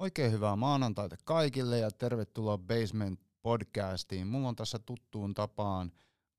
Oikein hyvää maanantaita kaikille ja tervetuloa Basement podcastiin. Mulla on tässä tuttuun tapaan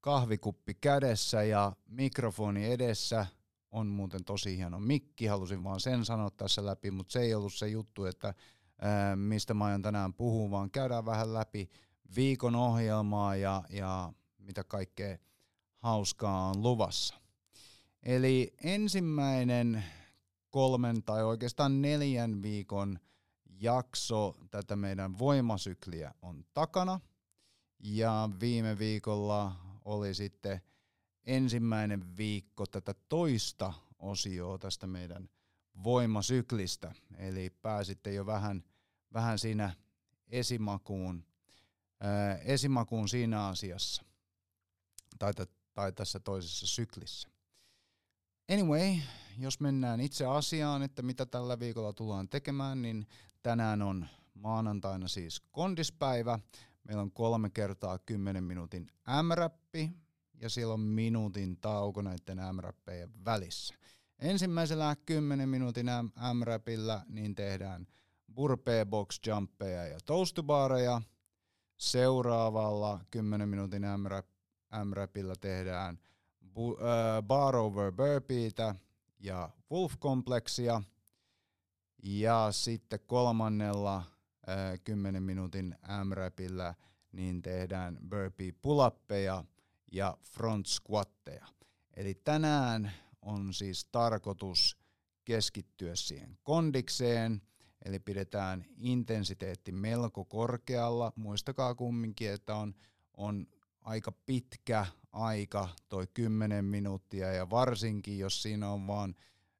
kahvikuppi kädessä ja mikrofoni edessä. On muuten tosi hieno mikki, halusin vaan sen sanoa tässä läpi, mutta se ei ollut se juttu, että mistä mä aion tänään puhua, vaan käydään vähän läpi viikon ohjelmaa ja, ja mitä kaikkea hauskaa on luvassa. Eli ensimmäinen kolmen tai oikeastaan neljän viikon jakso tätä meidän voimasykliä on takana. Ja viime viikolla oli sitten ensimmäinen viikko tätä toista osioa tästä meidän voimasyklistä. Eli pääsitte jo vähän, vähän siinä esimakuun, ää, esimakuun siinä asiassa tai, tai tässä toisessa syklissä. Anyway, jos mennään itse asiaan, että mitä tällä viikolla tullaan tekemään, niin tänään on maanantaina siis kondispäivä. Meillä on kolme kertaa 10 minuutin M-räppi ja siellä on minuutin tauko näiden M-räppejä välissä. Ensimmäisellä 10 minuutin M-räpillä niin tehdään burpee box jumpeja ja toastubaareja. Seuraavalla 10 minuutin M-räpillä tehdään bu, äh, bar over burpeeitä ja wolf kompleksia. Ja sitten kolmannella äh, 10 minuutin M-räpillä niin tehdään burpee pulappeja ja front squatteja. Eli tänään on siis tarkoitus keskittyä siihen kondikseen, eli pidetään intensiteetti melko korkealla. Muistakaa kumminkin, että on, on aika pitkä aika, toi 10 minuuttia, ja varsinkin jos siinä on vaan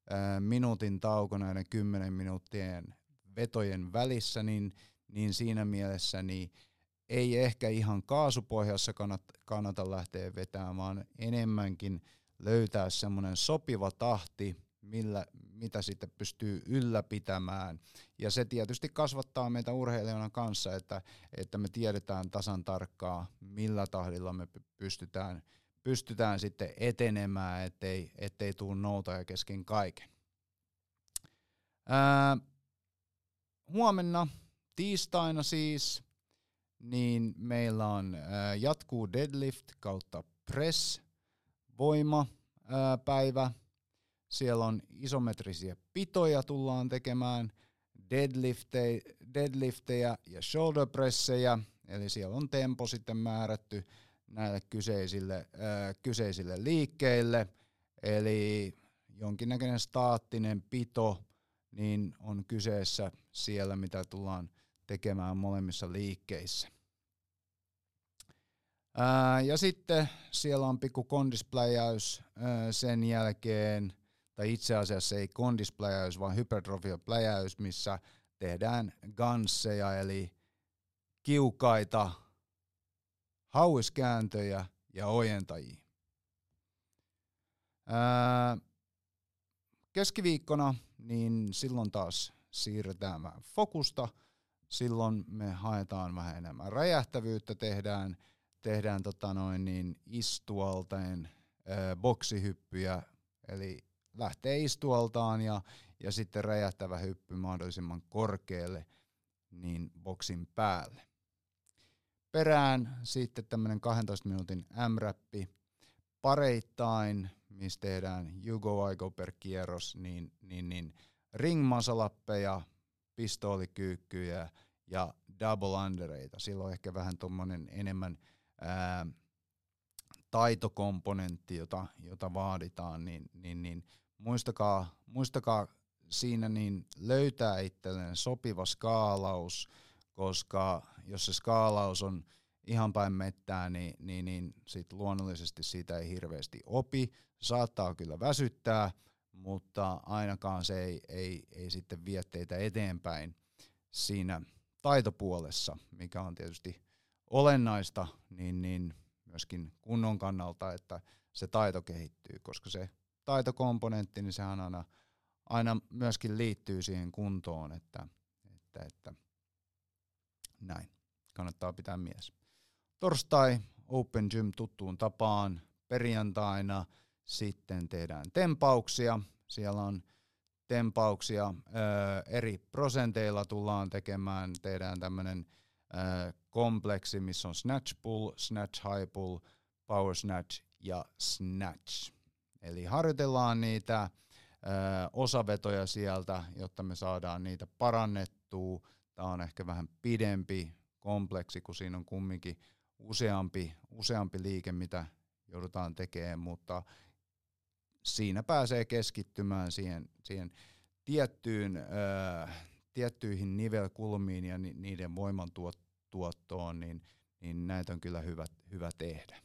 ää, minuutin tauko näiden 10 minuuttien vetojen välissä, niin, niin siinä mielessä niin ei ehkä ihan kaasupohjassa kannata, kannata lähteä vetämään, vaan enemmänkin löytää semmoinen sopiva tahti, millä, mitä sitten pystyy ylläpitämään. Ja se tietysti kasvattaa meitä urheilijana kanssa, että, että me tiedetään tasan tarkkaa, millä tahdilla me pystytään, pystytään sitten etenemään, ettei, ettei tule noutaja kesken kaiken. Ää, huomenna, tiistaina siis, niin meillä on ää, jatkuu deadlift kautta press voima ää, päivä – siellä on isometrisiä pitoja tullaan tekemään, deadliftejä, deadliftejä ja shoulder pressejä, eli siellä on tempo sitten määrätty näille kyseisille, äh, kyseisille liikkeille, eli jonkinnäköinen staattinen pito niin on kyseessä siellä, mitä tullaan tekemään molemmissa liikkeissä. Ää, ja sitten siellä on pikku kondispläjäys sen jälkeen tai itse asiassa ei kondispläjäys, vaan hypertrofiapläjäys, missä tehdään gansseja, eli kiukaita, hauiskääntöjä ja ojentajia. Ää, keskiviikkona, niin silloin taas siirretään vähän fokusta, silloin me haetaan vähän enemmän räjähtävyyttä, tehdään, tehdään tota noin niin istualteen ää, boksihyppyjä, eli lähtee istualtaan ja, ja sitten räjähtävä hyppy mahdollisimman korkealle niin boksin päälle. Perään sitten tämmöinen 12 minuutin M-räppi pareittain, missä tehdään Jugo Aiko per kierros, niin, niin, niin ringmasalappeja, pistoolikyykkyjä ja double undereita. Silloin ehkä vähän tuommoinen enemmän ää, taitokomponentti, jota, jota vaaditaan, niin, niin, niin muistakaa, muistakaa siinä niin löytää itselleen sopiva skaalaus, koska jos se skaalaus on ihan päin mettää, niin, niin, niin sit luonnollisesti siitä ei hirveästi opi. Saattaa kyllä väsyttää, mutta ainakaan se ei, ei, ei sitten vie teitä eteenpäin siinä taitopuolessa, mikä on tietysti olennaista, niin, niin myöskin kunnon kannalta, että se taito kehittyy, koska se taitokomponentti, niin sehän aina, aina myöskin liittyy siihen kuntoon, että, että, että näin kannattaa pitää mies. Torstai Open Gym tuttuun tapaan, perjantaina sitten tehdään tempauksia, siellä on tempauksia eri prosenteilla tullaan tekemään. Tehdään tämmöinen kompleksi, missä on snatch pull, snatch high pull, power snatch ja snatch. Eli harjoitellaan niitä osavetoja sieltä, jotta me saadaan niitä parannettua. Tämä on ehkä vähän pidempi kompleksi, kun siinä on kumminkin useampi, useampi liike, mitä joudutaan tekemään, mutta siinä pääsee keskittymään siihen, siihen tiettyyn, äh, tiettyihin nivelkulmiin ja ni, niiden voimantuottoon, niin, niin näitä on kyllä hyvä, hyvä tehdä.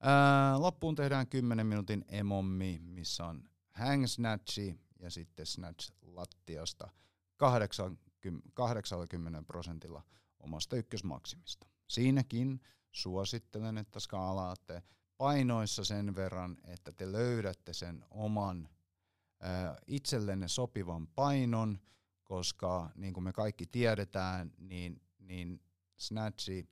Ää, loppuun tehdään 10 minuutin emommi, missä on hang snatchi ja sitten snatch lattiasta 80, 80 prosentilla omasta ykkösmaksimista. Siinäkin suosittelen, että skaalaatte painoissa sen verran, että te löydätte sen oman itsellenne sopivan painon, koska niin kuin me kaikki tiedetään, niin, niin snatchi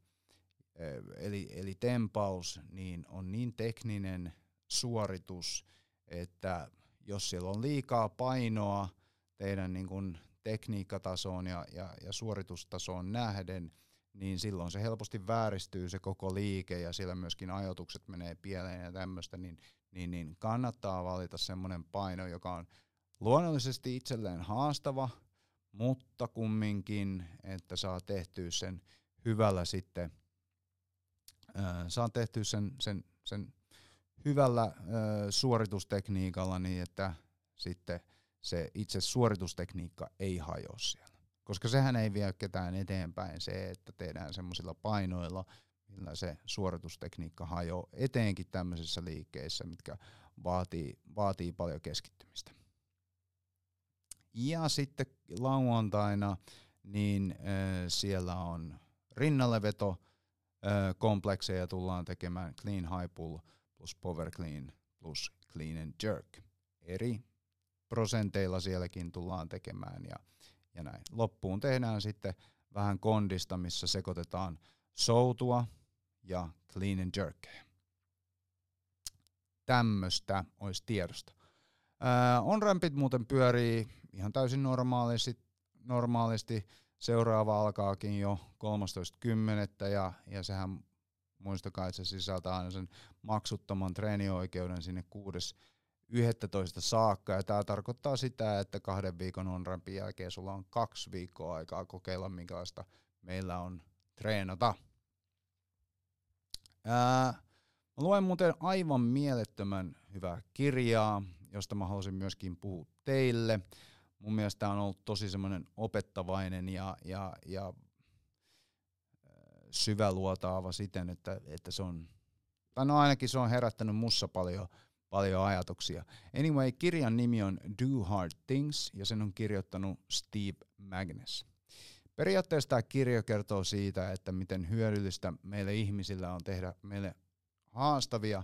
eli, eli tempaus niin on niin tekninen suoritus, että jos siellä on liikaa painoa teidän niin kuin tekniikkatasoon ja, ja, ja suoritustasoon nähden, niin silloin se helposti vääristyy se koko liike ja siellä myöskin ajoitukset menee pieleen ja tämmöistä, niin, niin, niin kannattaa valita semmoinen paino, joka on luonnollisesti itselleen haastava, mutta kumminkin, että saa tehtyä sen hyvällä sitten saan tehtyä sen, sen, sen hyvällä ö, suoritustekniikalla niin, että sitten se itse suoritustekniikka ei hajoa siellä. Koska sehän ei vie ketään eteenpäin se, että tehdään semmoisilla painoilla, millä se suoritustekniikka hajoaa, eteenkin tämmöisissä liikkeissä, mitkä vaatii, vaatii paljon keskittymistä. Ja sitten lauantaina, niin äh, siellä on rinnalleveto, komplekseja tullaan tekemään clean high pull plus power clean plus clean and jerk. Eri prosenteilla sielläkin tullaan tekemään ja, ja näin. Loppuun tehdään sitten vähän kondista, missä sekoitetaan soutua ja clean and jerkkeja. Tämmöistä olisi tiedosta. on-rampit muuten pyörii ihan täysin normaalisti, normaalisti seuraava alkaakin jo 13.10. ja, ja sehän muistakaa, että se sisältää aina sen maksuttoman treenioikeuden sinne 6.11. saakka. Ja tämä tarkoittaa sitä, että kahden viikon on rampin jälkeen sulla on kaksi viikkoa aikaa kokeilla, minkälaista meillä on treenata. Ää, mä luen muuten aivan mielettömän hyvää kirjaa, josta mä haluaisin myöskin puhua teille mun mielestä on ollut tosi semmoinen opettavainen ja, ja, ja syväluotaava siten, että, että se on, tai no ainakin se on herättänyt mussa paljon, paljon ajatuksia. Anyway, kirjan nimi on Do Hard Things ja sen on kirjoittanut Steve Magnus. Periaatteessa tämä kirja kertoo siitä, että miten hyödyllistä meille ihmisillä on tehdä meille haastavia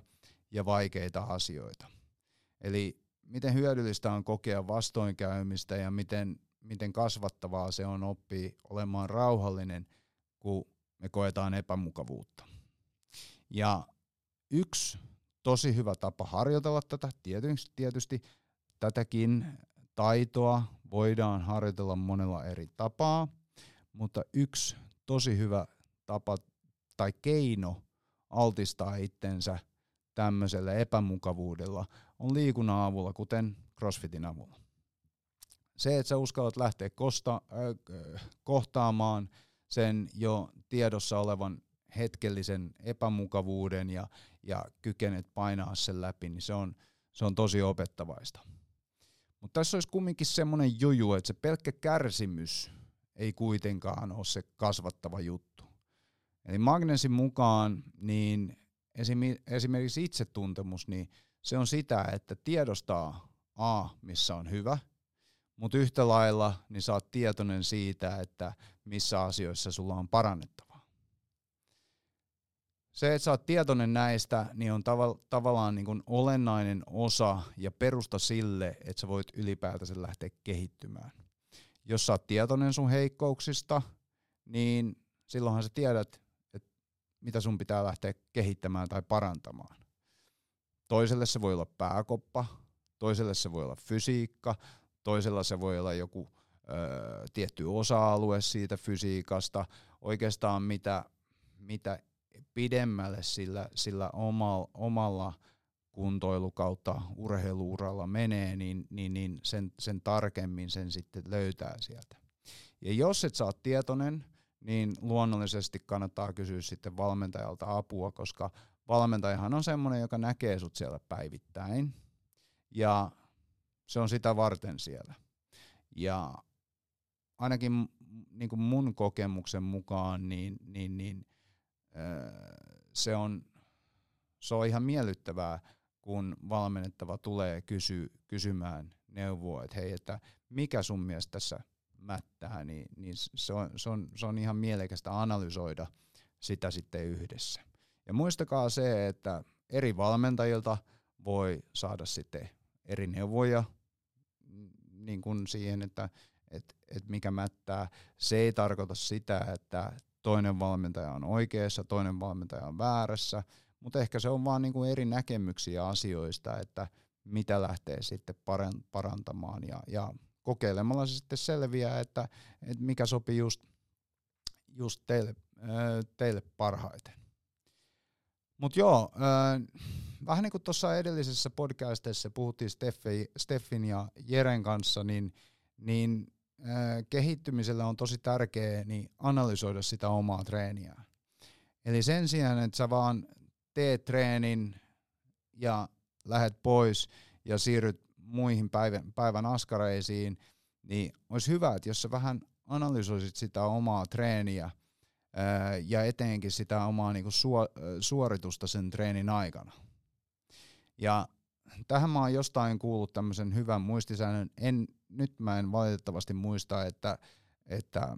ja vaikeita asioita. Eli miten hyödyllistä on kokea vastoinkäymistä ja miten, miten kasvattavaa se on oppia olemaan rauhallinen, kun me koetaan epämukavuutta. Ja yksi tosi hyvä tapa harjoitella tätä, tietysti, tietysti tätäkin taitoa voidaan harjoitella monella eri tapaa, mutta yksi tosi hyvä tapa tai keino altistaa itsensä tämmöiselle epämukavuudella on liikunnan avulla, kuten CrossFitin avulla. Se, että sä uskallat lähteä kosta, äh, kohtaamaan sen jo tiedossa olevan hetkellisen epämukavuuden ja, ja kykenet painaa sen läpi, niin se on, se on tosi opettavaista. Mutta tässä olisi kumminkin semmoinen juju, että se pelkkä kärsimys ei kuitenkaan ole se kasvattava juttu. Eli Magnesin mukaan niin esimerkiksi itsetuntemus, niin se on sitä, että tiedostaa A, missä on hyvä, mutta yhtä lailla niin oot tietoinen siitä, että missä asioissa sulla on parannettavaa. Se, että sä oot tietoinen näistä, niin on tav- tavallaan niin kuin olennainen osa ja perusta sille, että sä voit ylipäätänsä lähteä kehittymään. Jos sä oot tietoinen sun heikkouksista, niin silloinhan sä tiedät, että mitä sun pitää lähteä kehittämään tai parantamaan. Toiselle se voi olla pääkoppa, toiselle se voi olla fysiikka, toisella se voi olla joku ö, tietty osa-alue siitä fysiikasta, oikeastaan mitä, mitä pidemmälle sillä, sillä omalla, omalla kuntoilu kautta urheiluuralla menee, niin, niin, niin sen, sen tarkemmin sen sitten löytää sieltä. Ja jos et saa tietoinen, niin luonnollisesti kannattaa kysyä sitten valmentajalta apua, koska valmentajahan on semmoinen, joka näkee sut siellä päivittäin, ja se on sitä varten siellä. Ja ainakin niin kuin mun kokemuksen mukaan, niin, niin, niin se, on, se on ihan miellyttävää, kun valmennettava tulee kysy, kysymään neuvoa, että hei, että mikä sun mielestä tässä mättää, niin, niin se, on, se, on, se on ihan mielekästä analysoida sitä sitten yhdessä. Ja muistakaa se, että eri valmentajilta voi saada sitten eri neuvoja niin kuin siihen, että et, et mikä mättää. Se ei tarkoita sitä, että toinen valmentaja on oikeassa, toinen valmentaja on väärässä, mutta ehkä se on vaan niin kuin eri näkemyksiä asioista, että mitä lähtee sitten parantamaan ja, ja kokeilemalla se sitten selviää, että, että mikä sopii just, just teille, teille parhaiten. Mutta joo, vähän niin kuin tuossa edellisessä podcastissa puhuttiin Steffi, Steffin ja Jeren kanssa, niin, niin kehittymisellä on tosi tärkeää niin analysoida sitä omaa treeniä. Eli sen sijaan, että sä vaan teet treenin ja lähet pois ja siirryt muihin päivän, päivän askareisiin, niin olisi hyvä, että jos sä vähän analysoisit sitä omaa treeniä ja etenkin sitä omaa niinku suoritusta sen treenin aikana. Ja tähän mä oon jostain kuullut tämmöisen hyvän muistisäännön. En, nyt mä en valitettavasti muista, että, että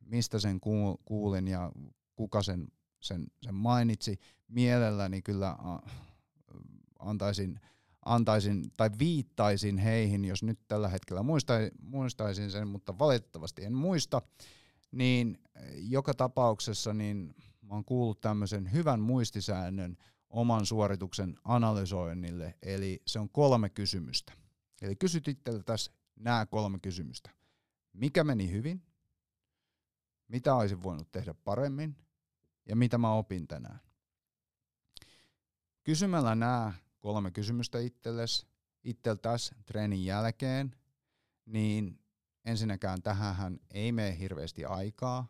mistä sen kuulin ja kuka sen, sen, sen mainitsi. Mielelläni kyllä antaisin, antaisin tai viittaisin heihin, jos nyt tällä hetkellä muistaisin sen, mutta valitettavasti en muista. Niin joka tapauksessa niin mä oon kuullut tämmöisen hyvän muistisäännön, oman suorituksen analysoinnille, eli se on kolme kysymystä. Eli kysyt itseltäsi nämä kolme kysymystä. Mikä meni hyvin? Mitä olisin voinut tehdä paremmin? Ja mitä mä opin tänään? Kysymällä nämä kolme kysymystä itsellesi, itseltäsi treenin jälkeen, niin ensinnäkään tähän ei mene hirveästi aikaa.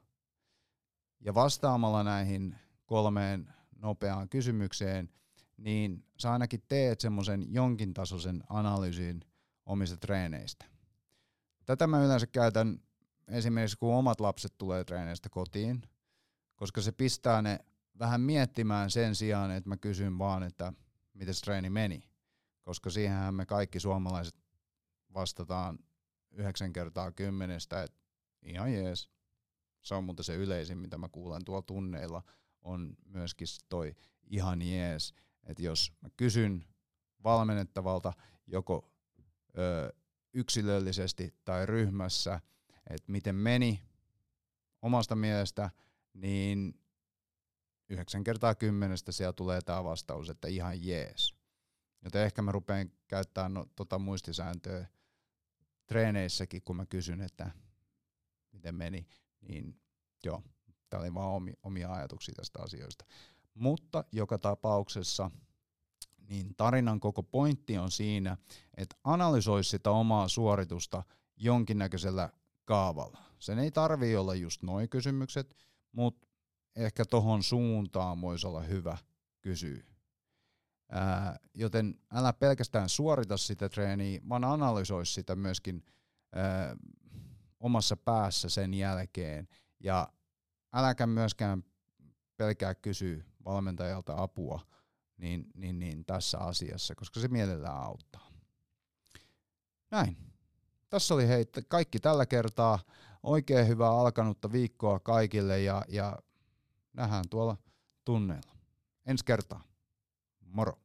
Ja vastaamalla näihin kolmeen nopeaan kysymykseen, niin sä ainakin teet semmoisen jonkin tasoisen analyysin omista treeneistä. Tätä mä yleensä käytän esimerkiksi kun omat lapset tulee treeneistä kotiin, koska se pistää ne vähän miettimään sen sijaan, että mä kysyn vaan, että miten treeni meni. Koska siihenhän me kaikki suomalaiset vastataan yhdeksän kertaa kymmenestä, että ihan jees. Se on muuten se yleisin, mitä mä kuulen tuolla tunneilla – on myöskin toi ihan jees. Että jos mä kysyn valmennettavalta joko ö, yksilöllisesti tai ryhmässä, että miten meni omasta mielestä, niin yhdeksän kertaa kymmenestä siellä tulee tämä vastaus, että ihan jees. Joten ehkä mä rupean käyttämään no, tota muistisääntöä treeneissäkin, kun mä kysyn, että miten meni, niin joo, Tämä oli vaan omia ajatuksia tästä asioista. Mutta joka tapauksessa niin tarinan koko pointti on siinä, että analysoisi sitä omaa suoritusta jonkinnäköisellä kaavalla. Sen ei tarvi olla just noin kysymykset, mutta ehkä tohon suuntaan voisi olla hyvä kysyä. Ää, joten älä pelkästään suorita sitä treeniä, vaan analysoisi sitä myöskin ää, omassa päässä sen jälkeen. Ja äläkä myöskään pelkää kysyä valmentajalta apua niin, niin, niin tässä asiassa, koska se mielellään auttaa. Näin. Tässä oli hei kaikki tällä kertaa. Oikein hyvää alkanutta viikkoa kaikille ja, ja nähdään tuolla tunneilla. Ensi kertaa. Moro.